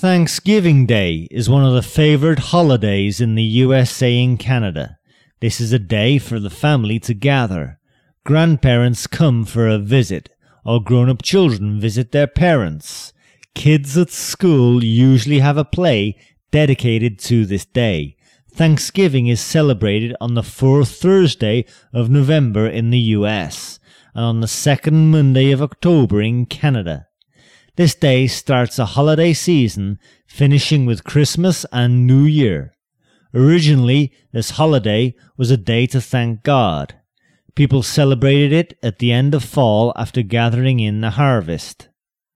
Thanksgiving Day is one of the favourite holidays in the USA and Canada. This is a day for the family to gather. Grandparents come for a visit, or grown up children visit their parents. Kids at school usually have a play dedicated to this day. Thanksgiving is celebrated on the fourth Thursday of November in the US and on the second Monday of October in Canada. This day starts a holiday season, finishing with Christmas and New Year. Originally, this holiday was a day to thank God. People celebrated it at the end of fall after gathering in the harvest.